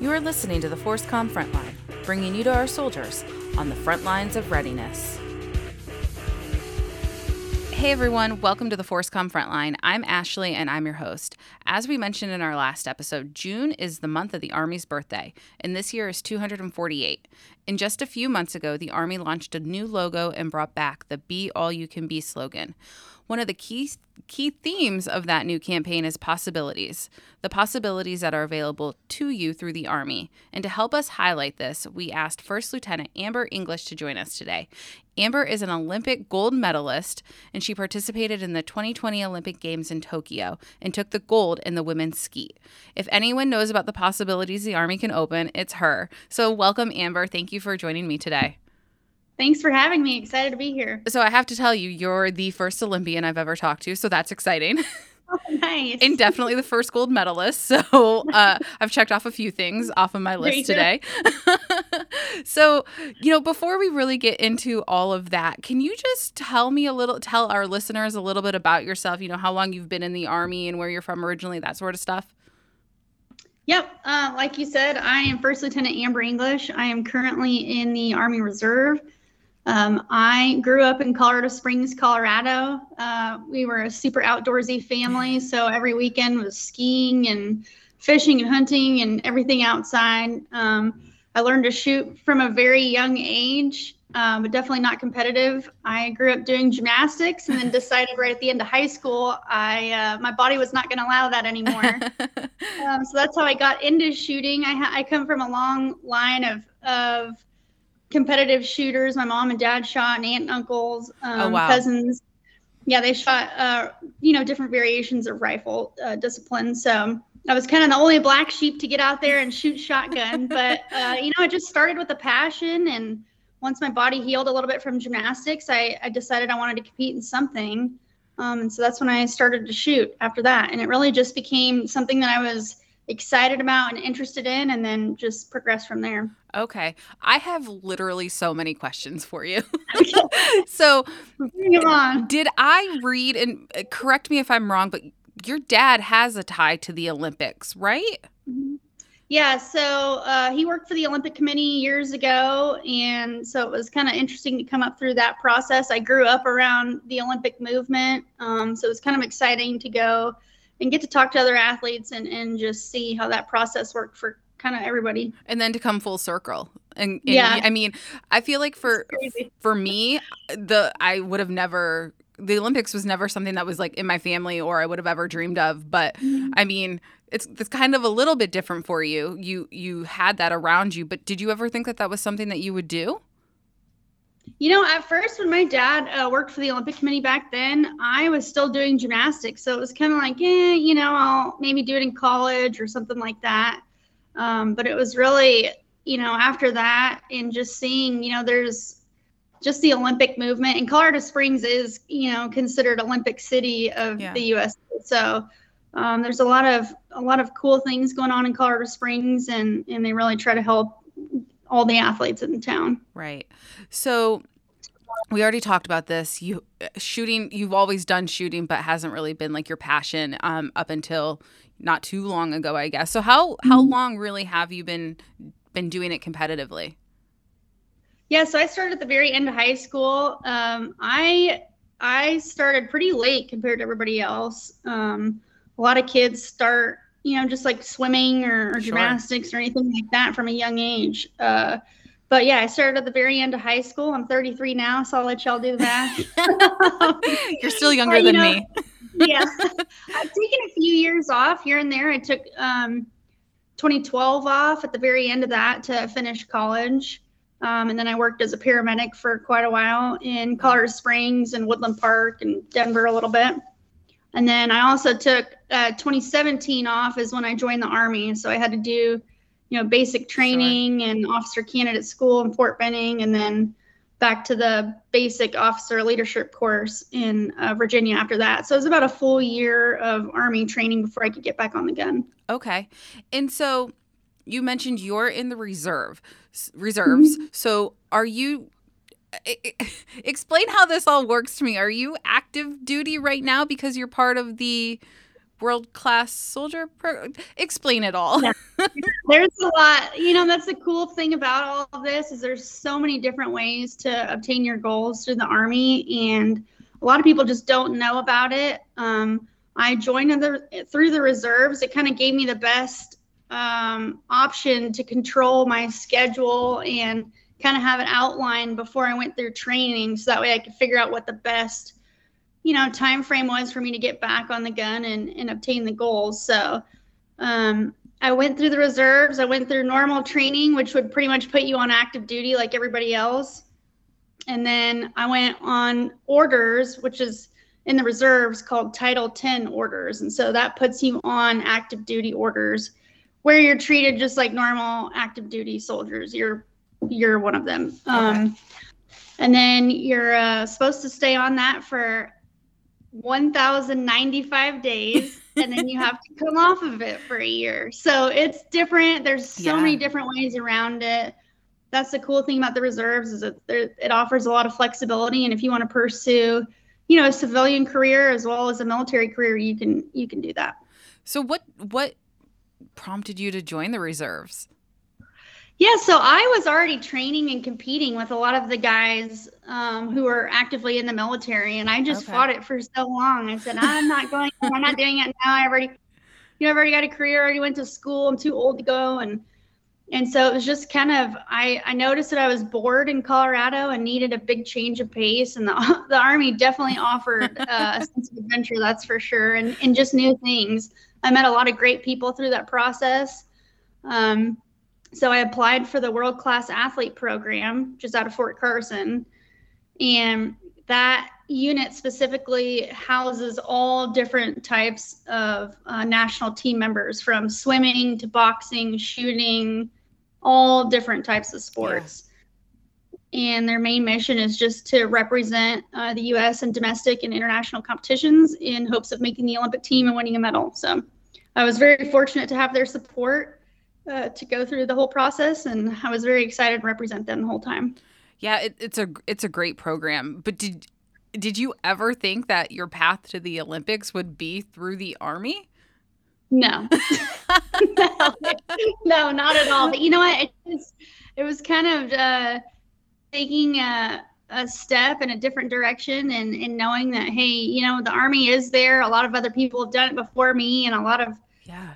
You are listening to the FORSCOM Frontline, bringing you to our soldiers on the front lines of readiness. Hey everyone, welcome to the FORSCOM Frontline. I'm Ashley and I'm your host. As we mentioned in our last episode, June is the month of the Army's birthday, and this year is 248. And just a few months ago, the Army launched a new logo and brought back the Be All You Can Be slogan. One of the key key themes of that new campaign is possibilities, the possibilities that are available to you through the Army. And to help us highlight this, we asked First Lieutenant Amber English to join us today. Amber is an Olympic gold medalist, and she participated in the 2020 Olympic Games in Tokyo and took the gold in the women's skeet. If anyone knows about the possibilities the Army can open, it's her. So, welcome, Amber. Thank you for joining me today. Thanks for having me. Excited to be here. So I have to tell you, you're the first Olympian I've ever talked to, so that's exciting. Oh, nice. and definitely the first gold medalist. So uh, I've checked off a few things off of my list today. so, you know, before we really get into all of that, can you just tell me a little, tell our listeners a little bit about yourself? You know, how long you've been in the Army and where you're from originally, that sort of stuff? Yep. Uh, like you said, I am First Lieutenant Amber English. I am currently in the Army Reserve. Um, I grew up in Colorado Springs, Colorado. Uh, we were a super outdoorsy family, so every weekend was skiing and fishing and hunting and everything outside. Um, I learned to shoot from a very young age, um, but definitely not competitive. I grew up doing gymnastics and then decided right at the end of high school, I uh, my body was not going to allow that anymore. um, so that's how I got into shooting. I, ha- I come from a long line of of competitive shooters. My mom and dad shot, and aunt and uncles, um, oh, wow. cousins. Yeah, they shot, uh, you know, different variations of rifle uh, disciplines. So I was kind of the only black sheep to get out there and shoot shotgun. but uh, you know, it just started with a passion, and once my body healed a little bit from gymnastics, I, I decided I wanted to compete in something. Um, and so that's when I started to shoot after that, and it really just became something that I was excited about and interested in and then just progress from there. Okay. I have literally so many questions for you. so, did I read and uh, correct me if I'm wrong, but your dad has a tie to the Olympics, right? Mm-hmm. Yeah, so uh, he worked for the Olympic Committee years ago, and so it was kind of interesting to come up through that process. I grew up around the Olympic movement, um, so it was kind of exciting to go and get to talk to other athletes and, and just see how that process worked for kind of everybody. And then to come full circle. And, and yeah, I mean, I feel like for for me, the I would have never the Olympics was never something that was like in my family or I would have ever dreamed of. But mm-hmm. I mean, it's it's kind of a little bit different for you. You you had that around you, but did you ever think that that was something that you would do? You know, at first, when my dad uh, worked for the Olympic Committee back then, I was still doing gymnastics. So it was kind of like, eh, you know, I'll maybe do it in college or something like that. Um, but it was really, you know, after that and just seeing, you know, there's just the Olympic movement. And Colorado Springs is, you know, considered Olympic City of yeah. the U.S. So um, there's a lot of a lot of cool things going on in Colorado Springs, and and they really try to help all the athletes in town. Right. So we already talked about this. You shooting, you've always done shooting, but hasn't really been like your passion um, up until not too long ago, I guess. So how how mm-hmm. long really have you been been doing it competitively? Yeah, so I started at the very end of high school. Um, I I started pretty late compared to everybody else. Um, a lot of kids start you know, just like swimming or, or gymnastics or anything like that from a young age. Uh, but yeah, I started at the very end of high school. I'm 33 now, so I'll let y'all do the math. You're still younger you than know, me. yeah. I've taken a few years off here and there. I took um, 2012 off at the very end of that to finish college. Um, and then I worked as a paramedic for quite a while in Colorado Springs and Woodland Park and Denver a little bit. And then I also took uh, 2017 off is when I joined the Army. So I had to do, you know, basic training sure. and officer candidate school in Fort Benning, and then back to the basic officer leadership course in uh, Virginia after that. So it was about a full year of Army training before I could get back on the gun. Okay. And so you mentioned you're in the reserve reserves. Mm-hmm. So are you explain how this all works to me. Are you active duty right now because you're part of the world class soldier pro- explain it all yeah. there's a lot you know that's the cool thing about all of this is there's so many different ways to obtain your goals through the army and a lot of people just don't know about it um, i joined the, through the reserves it kind of gave me the best um, option to control my schedule and kind of have an outline before i went through training so that way i could figure out what the best you know time frame was for me to get back on the gun and, and obtain the goals. So um, i went through the reserves. I went through normal training which would pretty much put you on active duty like everybody else. And then i went on orders which is in the reserves called title 10 orders. And so that puts you on active duty orders where you're treated just like normal active duty soldiers. You're you're one of them. Okay. um, and then you're uh, supposed to stay on that for 1095 days and then you have to come off of it for a year. So it's different. There's so yeah. many different ways around it. That's the cool thing about the reserves is that it offers a lot of flexibility and if you want to pursue you know a civilian career as well as a military career you can you can do that. So what what prompted you to join the reserves yeah, so I was already training and competing with a lot of the guys um, who are actively in the military, and I just okay. fought it for so long. I said, I'm not going. I'm not doing it now. I already, you know, I've already got a career. I already went to school. I'm too old to go, and and so it was just kind of. I I noticed that I was bored in Colorado and needed a big change of pace, and the the army definitely offered uh, a sense of adventure. That's for sure, and and just new things. I met a lot of great people through that process. Um, so I applied for the world class athlete program, just out of Fort Carson. And that unit specifically houses all different types of uh, national team members from swimming to boxing, shooting, all different types of sports. Yeah. And their main mission is just to represent uh, the US in domestic and international competitions in hopes of making the Olympic team and winning a medal. So I was very fortunate to have their support uh, to go through the whole process, and I was very excited to represent them the whole time. Yeah, it, it's a it's a great program. But did did you ever think that your path to the Olympics would be through the army? No, no, no, not at all. But you know what? It was it was kind of uh, taking a a step in a different direction and, and knowing that hey you know the army is there a lot of other people have done it before me and a lot of yeah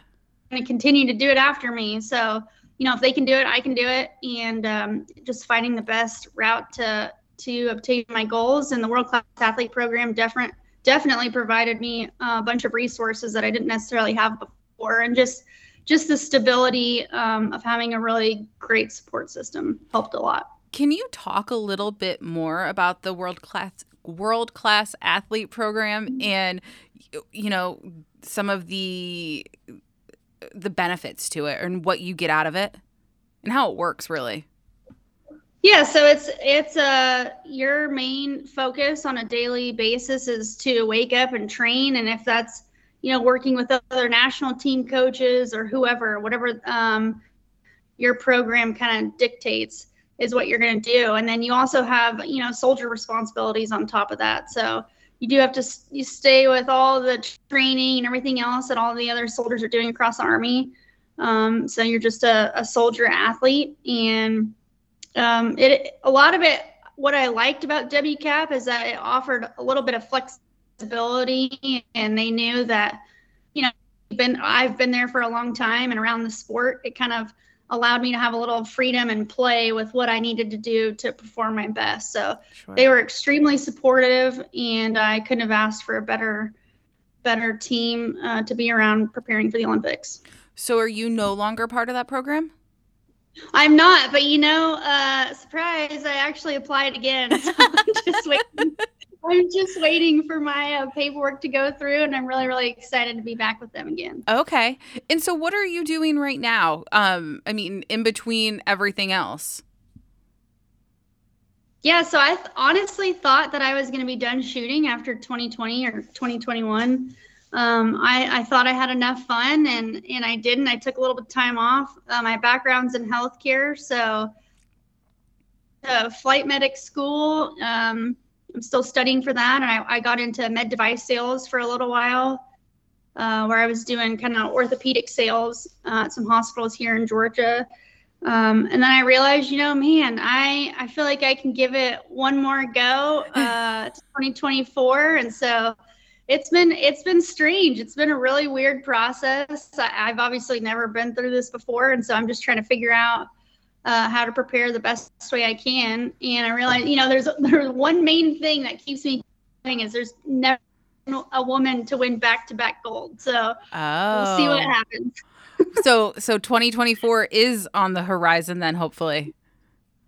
to continue to do it after me. So, you know, if they can do it, I can do it. And um, just finding the best route to to obtain my goals. And the World Class Athlete Program definitely definitely provided me a bunch of resources that I didn't necessarily have before, and just just the stability um, of having a really great support system helped a lot. Can you talk a little bit more about the world class world class athlete program and you know some of the the benefits to it and what you get out of it and how it works really. Yeah so it's it's uh your main focus on a daily basis is to wake up and train. And if that's you know working with other national team coaches or whoever whatever um, your program kind of dictates is what you're going to do. And then you also have you know soldier responsibilities on top of that. So you do have to you stay with all the training and everything else that all the other soldiers are doing across the army. Um, so you're just a, a soldier athlete, and um, it a lot of it. What I liked about WCAP is that it offered a little bit of flexibility, and they knew that you know been I've been there for a long time and around the sport. It kind of allowed me to have a little freedom and play with what I needed to do to perform my best. So sure. they were extremely supportive, and I couldn't have asked for a better better team uh, to be around preparing for the Olympics. So are you no longer part of that program? I'm not, but you know, uh, surprise! I actually applied again. So I'm just waiting I'm just waiting for my uh, paperwork to go through, and I'm really, really excited to be back with them again. Okay. And so, what are you doing right now? Um, I mean, in between everything else. Yeah, so I th- honestly thought that I was going to be done shooting after 2020 or 2021. Um, I, I, thought I had enough fun, and and I didn't. I took a little bit of time off. Uh, my background's in healthcare, so uh, flight medic school. Um, I'm still studying for that. And I, I got into med device sales for a little while. uh, where I was doing kind of orthopedic sales uh, at some hospitals here in Georgia. Um, and then I realized, you know, man, I, I feel like I can give it one more go uh, to 2024. And so it's been it's been strange. It's been a really weird process. I, have obviously never been through this before, and so I'm just trying to figure out uh, how to prepare the best way I can. And I realized, you know, there's there's one main thing that keeps me going is there's never a woman to win back to back gold. So oh. we'll see what oh. happens so so 2024 is on the horizon then hopefully.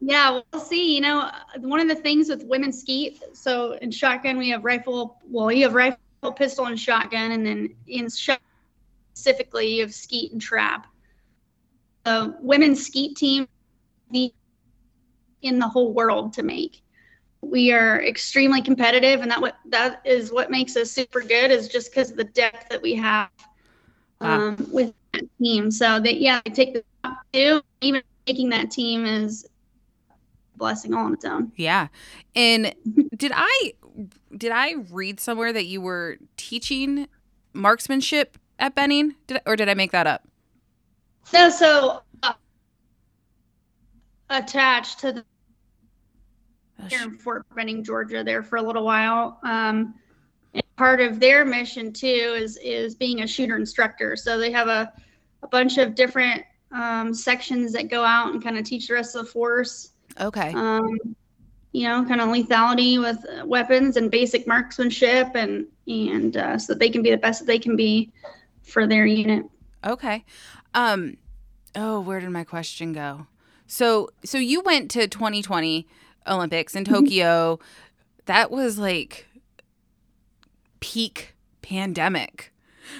Yeah, we'll see. You know, one of the things with women's skeet, so in shotgun we have rifle, well, you have rifle, pistol, and shotgun, and then in shotgun specifically you have skeet and trap. The women's skeet team the in the whole world to make. We are extremely competitive, and that what that is what makes us super good is just because of the depth that we have um, ah. with that team. So that yeah, I take the top two. Even making that team is blessing all on its own. Yeah. And did I did I read somewhere that you were teaching marksmanship at Benning? Did, or did I make that up? No, so attached to the here in Fort Benning, Georgia, there for a little while. Um, and part of their mission too is is being a shooter instructor. So they have a a bunch of different um, sections that go out and kind of teach the rest of the force. Okay. Um, you know, kind of lethality with weapons and basic marksmanship, and and uh, so that they can be the best that they can be for their unit. Okay. Um. Oh, where did my question go? So, so you went to 2020 Olympics in mm-hmm. Tokyo. that was like peak pandemic.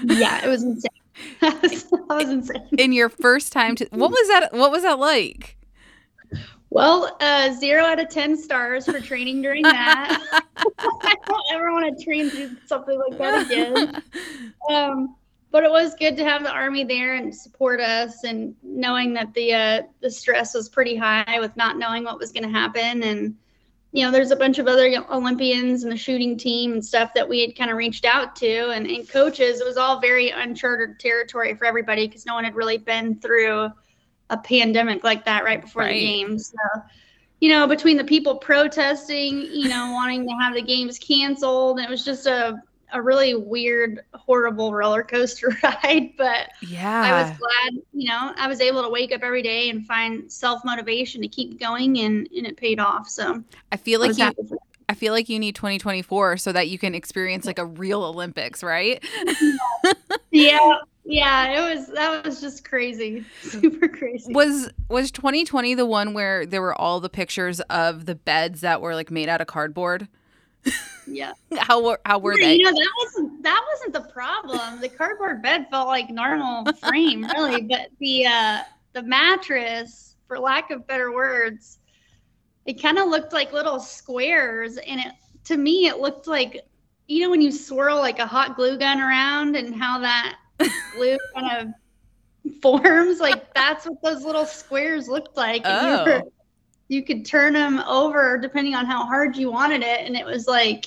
Yeah, it was insane. that was insane. In your first time to what was that what was that like? Well, uh, zero out of ten stars for training during that. I don't ever want to train through something like that again. Um, but it was good to have the army there and support us, and knowing that the uh, the stress was pretty high with not knowing what was going to happen, and you know, there's a bunch of other Olympians and the shooting team and stuff that we had kind of reached out to and, and coaches. It was all very uncharted territory for everybody because no one had really been through a pandemic like that right before right. the games. So, you know, between the people protesting, you know, wanting to have the games canceled, it was just a a really weird, horrible roller coaster ride. But yeah, I was glad, you know, I was able to wake up every day and find self motivation to keep going, and and it paid off. So I feel like I you. I feel like you need 2024 so that you can experience like a real Olympics, right? yeah. Yeah, it was that was just crazy. Super crazy. Was was 2020 the one where there were all the pictures of the beds that were like made out of cardboard? Yeah. how were how were they? You know that wasn't that wasn't the problem. The cardboard bed felt like normal frame, really, but the uh, the mattress, for lack of better words, it kind of looked like little squares, and it to me it looked like you know when you swirl like a hot glue gun around and how that glue kind of forms like that's what those little squares looked like. Oh you could turn them over depending on how hard you wanted it. And it was like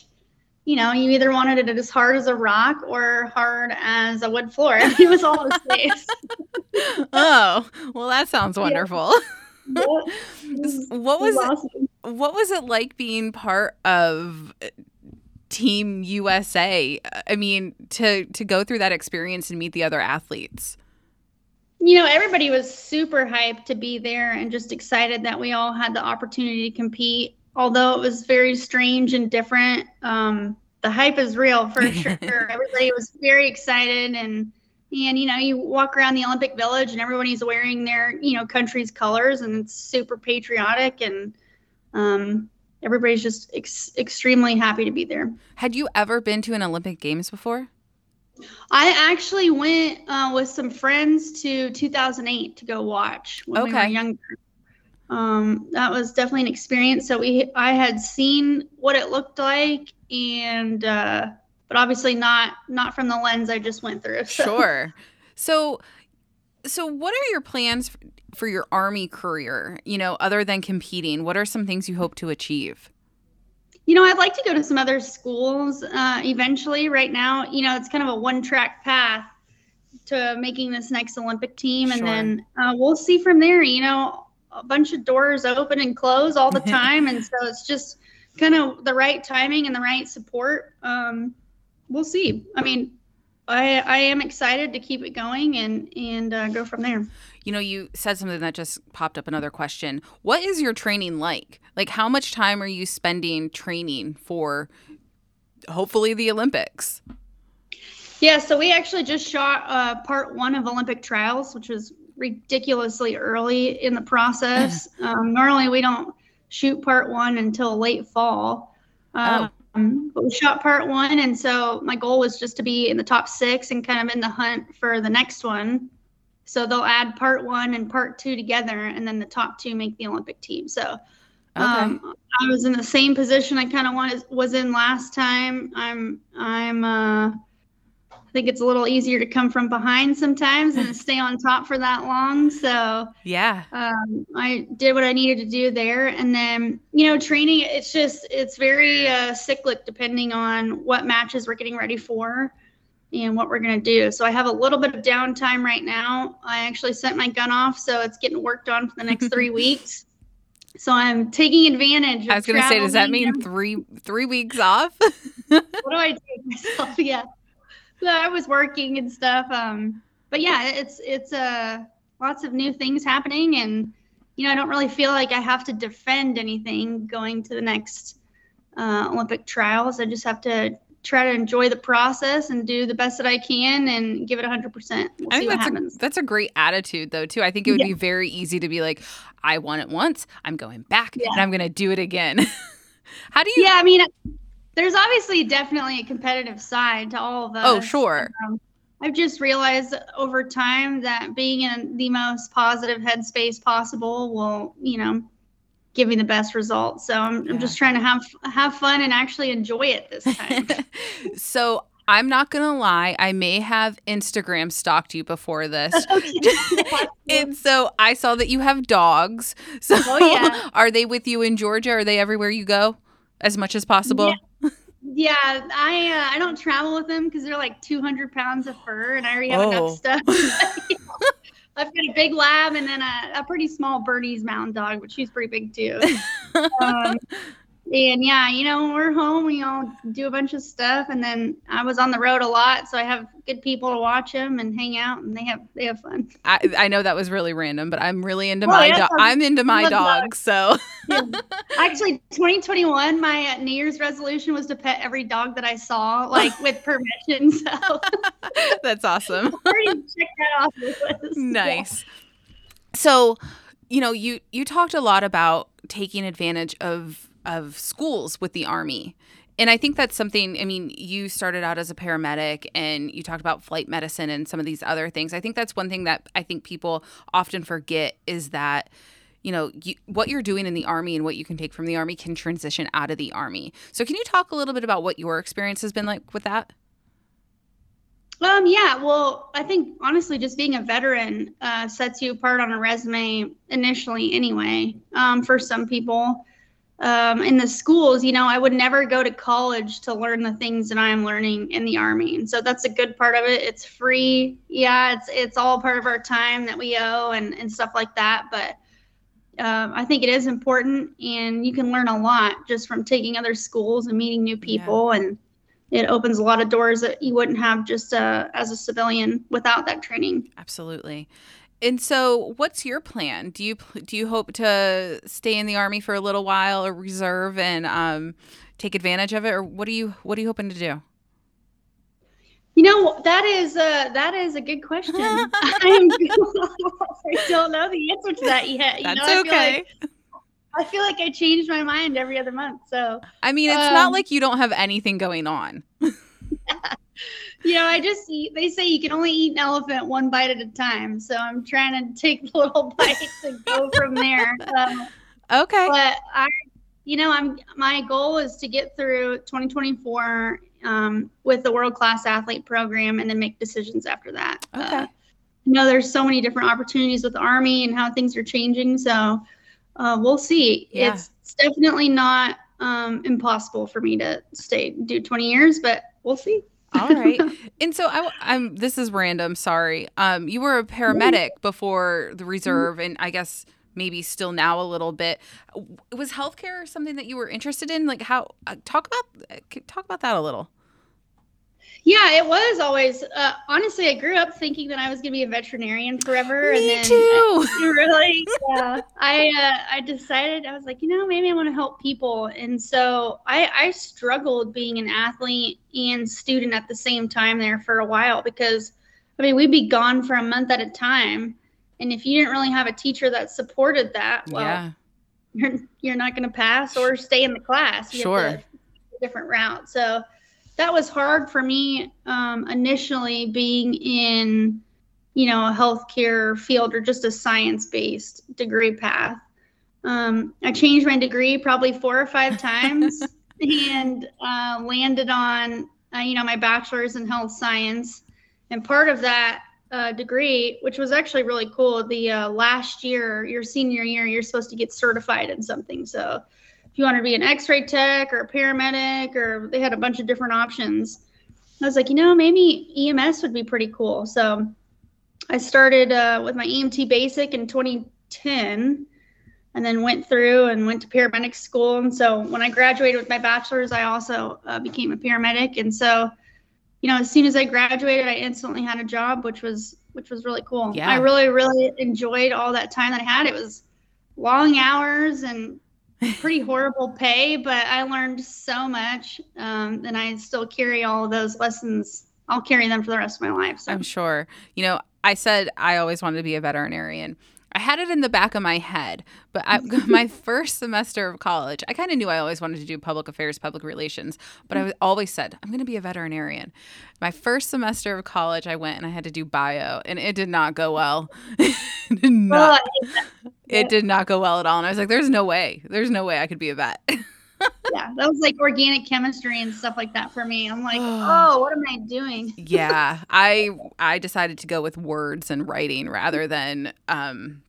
you know you either wanted it as hard as a rock or hard as a wood floor. It was all the same oh well that sounds wonderful. Yeah. what was awesome. what was it like being part of uh, team usa i mean to to go through that experience and meet the other athletes you know, everybody was super hyped to be there and just excited that we all had the opportunity to compete. Although it was very strange and different, um, the hype is real for sure. everybody was very excited and and you know you walk around the olympic village and everybody's wearing their you know country's colors and it's super patriotic and um, everybody's just ex- extremely happy to be there had you ever been to an olympic games before I actually went uh, with some friends to 2008 to go watch when okay. we were younger. Um, that was definitely an experience. So we, I had seen what it looked like, and uh, but obviously not not from the lens I just went through. So. Sure. So, so what are your plans for your army career? You know, other than competing, what are some things you hope to achieve? You know, I'd like to go to some other schools uh, eventually. Right now, you know, it's kind of a one track path to making this next Olympic team. And Sure. then uh, we'll see from there. You know, a bunch of doors open and close all the time. and so it's just kind of the right timing and the right support. Um, we'll see. I mean, I, I am excited to keep it going and, and uh, go from there. You know, you said something that just popped up another question. What is your training like? Like, how much time are you spending training for hopefully the Olympics? Yeah, so we actually just shot uh, part one of Olympic trials, which was ridiculously early in the process. um, normally, we don't shoot part one until late fall. Um, But we shot part one, and so my goal was just to be in the top six and kind of in the hunt for the next one. So they'll add part one and part two together, and then the top two make the Olympic team. So um, I was in the same position I kind of was was in last time. I'm I'm uh, I think it's a little easier to come from behind sometimes and stay on top for that long. So yeah. um, I did what I needed to do there, and then you know training. It's just it's very uh, cyclic depending on what matches we're getting ready for and what we're gonna do. So I have a little bit of downtime right now. I actually sent my gun off, so it's getting worked on for the next three weeks. So I'm taking advantage. Of I was going to say, does that mean three three weeks off? what do I do myself? Yeah. So I was working and stuff. Um, but yeah, it's it's uh lots of new things happening and you know, I don't really feel like I have to defend anything going to the next uh, Olympic trials. I just have to try to enjoy the process and do the best that I can and give it 100%. We'll I see think what that's happens. a, that's a great attitude, though, too. I think it would Yeah. be very easy to be like, I won it once, I'm going back, Yeah. and I'm going to do it again. How do you? yeah, I mean, there's obviously definitely a competitive side to all of us. Oh, sure. Um, I've just realized over time that being in the most positive headspace possible will, you know, give me the best results. So I'm, Yeah. I'm just trying to have have fun and actually enjoy it this time. so I'm not gonna lie, I may have Instagram stalked you before this. and so I saw that you have dogs. So Oh, yeah. are they with you in Georgia? Are they everywhere you go? As much as possible? yeah, I uh, I don't travel with them because they're like 200 pounds of fur, and I already have Oh. enough stuff. I've got a big lab and then a, a pretty small Bernese Mountain Dog, but she's pretty big too. um, and yeah, you know, when we're home, we all do a bunch of stuff, and then I was on the road a lot, so I have good people to watch them and hang out, and they have they have fun. I, I know that was really random, but I'm really into Oh, my dog. I'm into my dog, dogs. so Actually, 2021, my uh, New Year's resolution was to pet every dog that I saw, like with permission. So that's awesome. already checked that off the list. nice. So, you know, you you talked a lot about taking advantage of of schools with the army. And I think that's something, I mean, you started out as a paramedic and you talked about flight medicine and some of these other things. I think that's one thing that I think people often forget is that you know you, what you're doing in the army and what you can take from the army can transition out of the army. So can you talk a little bit about what your experience has been like with that? Um, yeah, well, I think honestly, just being a veteran uh, sets you apart on a resume initially, anyway. Um, for some people, um, in the schools, you know, I would never go to college to learn the things that I am learning in the army, and so that's a good part of it. It's free, yeah. It's it's all part of our time that we owe and and stuff like that, but. Um, I think it is important, and you can learn a lot just from taking other schools and meeting new people, and it opens a lot of doors that you wouldn't have just uh, as a civilian without that training. Absolutely. And so, what's your plan? Do you do you hope to stay in the army for a little while, or reserve and um, take advantage of it, or what are you what are you hoping to do? You know that is uh, that is a good question. I don't know the answer to that yet. You That's know, I feel okay. like- I feel like I change my mind every other month. So I mean, it's not um, like you don't have anything going on. you know, I just eat, they say you can only eat an elephant one bite at a time. So I'm trying to take little bites and go from there. Um, Okay. but I, you know, I'm my goal is to get through 2024 um, with the world class athlete program, and then make decisions after that. Okay. Uh, you know, there's so many different opportunities with the army and how things are changing. So uh, we'll see. Yeah. It's, it's definitely not um, impossible for me to stay do 20 years, but we'll see. All right. And so I, am This is random. Sorry. Um, you were a paramedic before the reserve, and I guess maybe still now a little bit. Was healthcare something that you were interested in? Like how? Uh, talk about uh, talk about that a little. Yeah, it was always. Uh, honestly, I grew up thinking that I was going to be a veterinarian forever. Me and then too. really, yeah. I uh, I decided I was like, you know, maybe I want to help people, and so I I struggled being an athlete and student at the same time there for a while because, I mean, we'd be gone for a month at a time, and if you didn't really have a teacher that supported that, well, yeah. you're you're not going to pass or stay in the class. You sure. different route. So that was hard for me um, initially being in you know a healthcare field or just a science-based degree path. Um, i changed my degree probably four or five times and uh, landed on uh, you know my bachelor's in health science. And part of that uh, degree which was actually really cool the uh, last year your senior year you're supposed to get certified in something. So you want to be an x-ray tech or a paramedic or they had a bunch of different options. I was like you know maybe ems would be pretty cool. So i started uh, with my emt basic in 2010 and then went through and went to paramedic school. And so when i graduated with my bachelor's i also uh, became a paramedic. And so you know as soon as i graduated i instantly had a job which was which was really cool. Yeah. i really really enjoyed all that time that i had. It was long hours and pretty horrible pay, but I learned so much, um, and I still carry all of those lessons. I'll carry them for the rest of my life. So. I'm sure. You know, I said I always wanted to be a veterinarian. I had it in the back of my head, but I, my first semester of college, I kind of knew I always wanted to do public affairs, public relations, but I always said, I'm going to be a veterinarian. My first semester of college, I went and I had to do bio, and it did not go well. it, did it did not go well at all. And I was like, there's no way. There's no way I could be a vet. yeah, that was like organic chemistry and stuff like that for me. I'm like, oh, what am I doing? yeah, I I decided to go with words and writing rather than um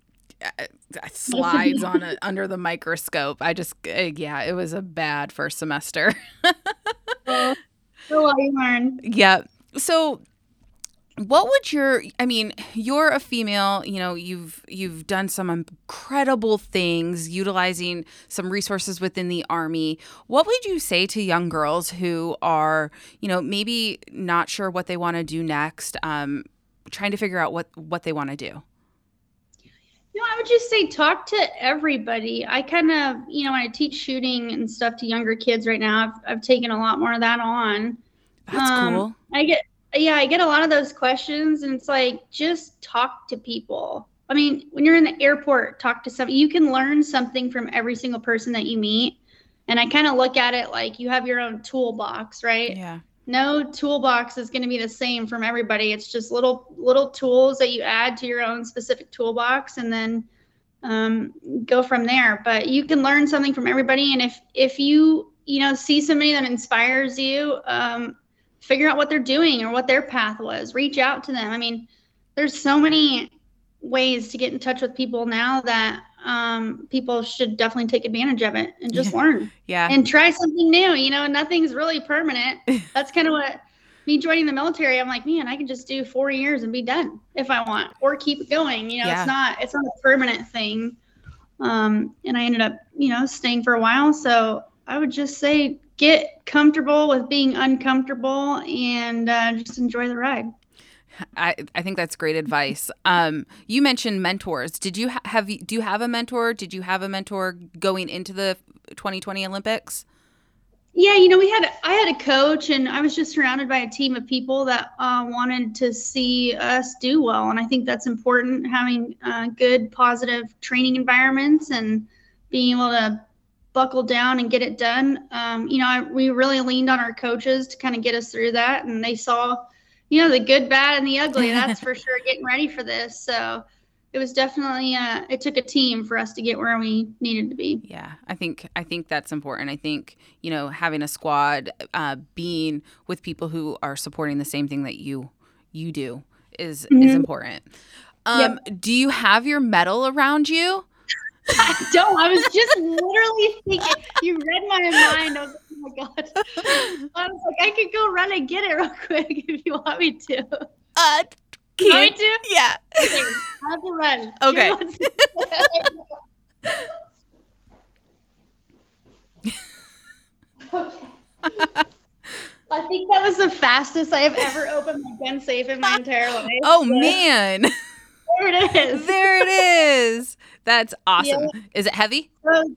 slides on it under the microscope. I just uh, yeah, it was a bad first semester. oh, well, you learn. Yeah. So what would your i mean you're a female you know you've you've done some incredible things utilizing some resources within the army what would you say to young girls who are you know maybe not sure what they want to do next um, trying to figure out what what they want to do no, I would just say talk to everybody. I kind of, you know, when I teach shooting and stuff to younger kids right now, I've, I've taken a lot more of that on. That's um, cool. I get yeah, I get a lot of those questions, and it's like just talk to people. I mean, when you're in the airport, talk to somebody. You can learn something from every single person that you meet. And I kind of look at it like you have your own toolbox, right? Yeah. No toolbox is going to be the same from everybody. It's just little little tools that you add to your own specific toolbox, and then um, go from there. But you can learn something from everybody, and if if you you know see somebody that inspires you, um, figure out what they're doing or what their path was. Reach out to them. I mean there's so many ways to get in touch with people now that um, people should definitely take advantage of it and just yeah. learn. Yeah. And try something new you know nothing's really permanent. That's kind of what me joining the military i'm like man i can just do four years and be done if i want or keep going you know yeah. it's not it's not a permanent thing. Um, and i ended up you know staying for a while. So i would just say get comfortable with being uncomfortable and uh, just enjoy the ride. I, I think that's great advice. Um, you mentioned mentors. Did you ha- have do you have a mentor? Did you have a mentor going into the 2020 Olympics? Yeah, you know, we had I had a coach, and I was just surrounded by a team of people that uh, wanted to see us do well, and I think that's important having uh, good, positive training environments and being able to buckle down and get it done. Um, you know, I, we really leaned on our coaches to kind of get us through that, and they saw, you know, the good, bad, and the ugly. That's for sure. Getting ready for this, so it was definitely uh, it took a team for us to get where we needed to be. Yeah, I think I think that's important. I think you know having a squad, uh, being with people who are supporting the same thing that you you do is mm-hmm. is important. Um, yep. Do you have your medal around you? I don't. I was just literally thinking. You read my mind. I was like, oh my god. I was like, I could go run and get it real quick if you want me to. Uh, You want to? yeah. Okay, I have to run. Okay. Give me one second. okay. I think that was the fastest I have ever opened my gun safe in my entire life. Oh man, There it is. there it is. That's awesome. Is it heavy? So,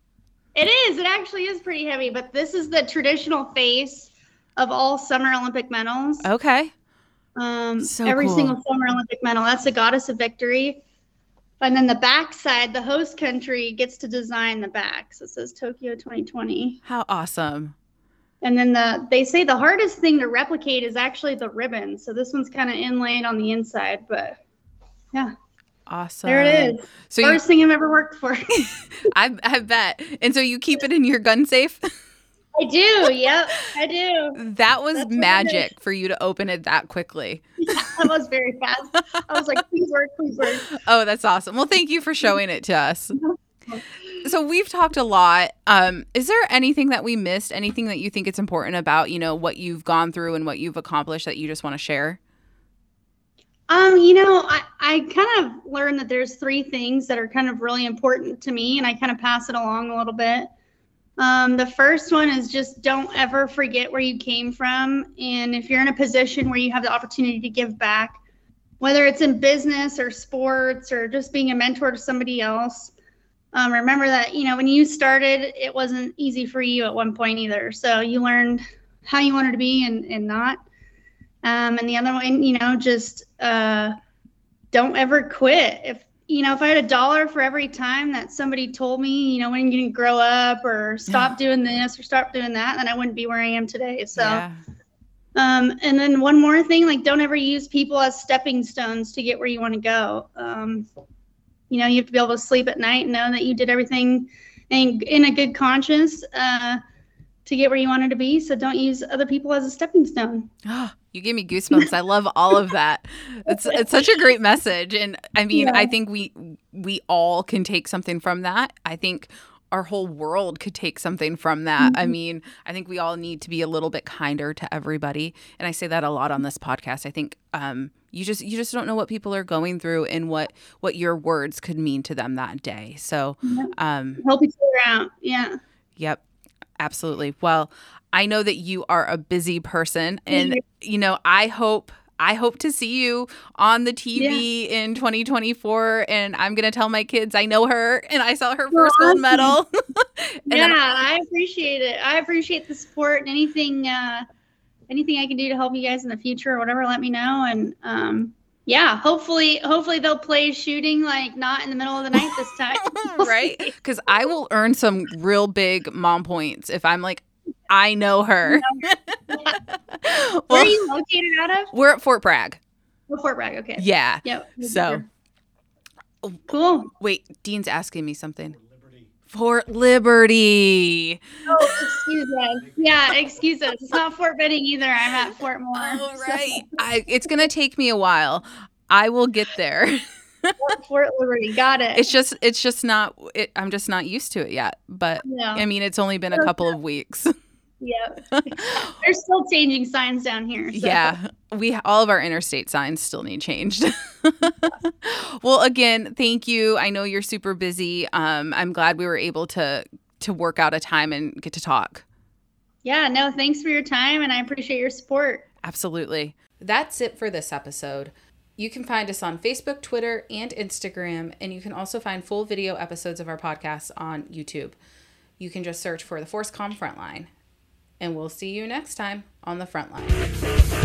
it is. It actually is pretty heavy, but this is the traditional face of all Summer Olympic medals. Okay. Um, So every cool. single Summer Olympic medal. That's the goddess of victory. And then the back side, the host country gets to design the back. So it says Tokyo 2020. How awesome. And then the they say the hardest thing to replicate is actually the ribbon. So this one's kind of inlaid on the inside, but yeah, Awesome. there it is. So you, First thing I've ever worked for. I, I bet. And so you keep it in your gun safe? I do. Yep, I do. That was That's magic for you to open it that quickly. That was very fast. I was like, please work, please work. Oh, that's awesome. Well, thank you for showing it to us. So we've talked a lot. Um, is there anything that we missed? Anything that you think it's important about, you know, what you've gone through and what you've accomplished that you just want to share? Um, you know, I, I kind of learned that there's three things that are kind of really important to me, and I kind of pass it along a little bit. Um, the first one is just don't ever forget where you came from. And if you're in a position where you have the opportunity to give back, whether it's in business or sports or just being a mentor to somebody else, um, remember that, you know, when you started, it wasn't easy for you at one point either. So you learned how you wanted to be and, and not. Um, and the other one, you know, just uh, don't ever quit. If you know, if I had a dollar for every time that somebody told me, you know, when you can grow up or stop doing this or stop doing that, then I wouldn't be where I am today. So, yeah. um, and then one more thing, like don't ever use people as stepping stones to get where you want to go. Um, you know, you have to be able to sleep at night and know that you did everything in, in a good conscience uh, to get where you wanted to be. So don't use other people as a stepping stone. you gave me goosebumps. I love all of that. It's it's such a great message, and I mean, Yeah. I think we we all can take something from that. I think our whole world could take something from that. I mean, I think we all need to be a little bit kinder to everybody, and I say that a lot on this podcast. I think um, you just you just don't know what people are going through and what what your words could mean to them that day. So, um, Help each other out. Yeah. Yep, absolutely. Well, I know that you are a busy person, and you. know, I hope. I hope to see you on the TV in 2024, and I'm gonna tell my kids I know her and I saw her first gold medal. Yeah, I appreciate it. I appreciate the support and anything uh anything I can do to help you guys in the future or whatever, let me know. And um yeah, hopefully hopefully they'll play shooting like not in the middle of the night this time. Right? Because I will earn some real big mom points if I'm like, I know her. Where well, are you located out of? we're at Fort Bragg. Oh, Fort Bragg, okay. Yeah. Yep. So- oh, cool. Wait, Dean's asking me something. Fort Liberty. Oh, excuse us. Yeah, excuse us. It's not Fort Benning either. I'm at Fort Moore. All So, right. I, it's going to take me a while. I will get there. Fort, Fort Liberty. Got it. It's just it's just not it, I'm just not used to it yet. But yeah. I mean, it's only been a couple of weeks. Yeah. They're still changing signs down here. So. Yeah. We all of our interstate signs still need changed. well, again, thank you. I know you're super busy. Um I'm glad we were able to to work out a time and get to talk. Yeah, no, thanks for your time and I appreciate your support. Absolutely. That's it for this episode. You can find us on Facebook, Twitter, and Instagram, and you can also find full video episodes of our podcast on YouTube. You can just search for the Force FORSCOM Frontline. And we'll see you next time on the Frontline.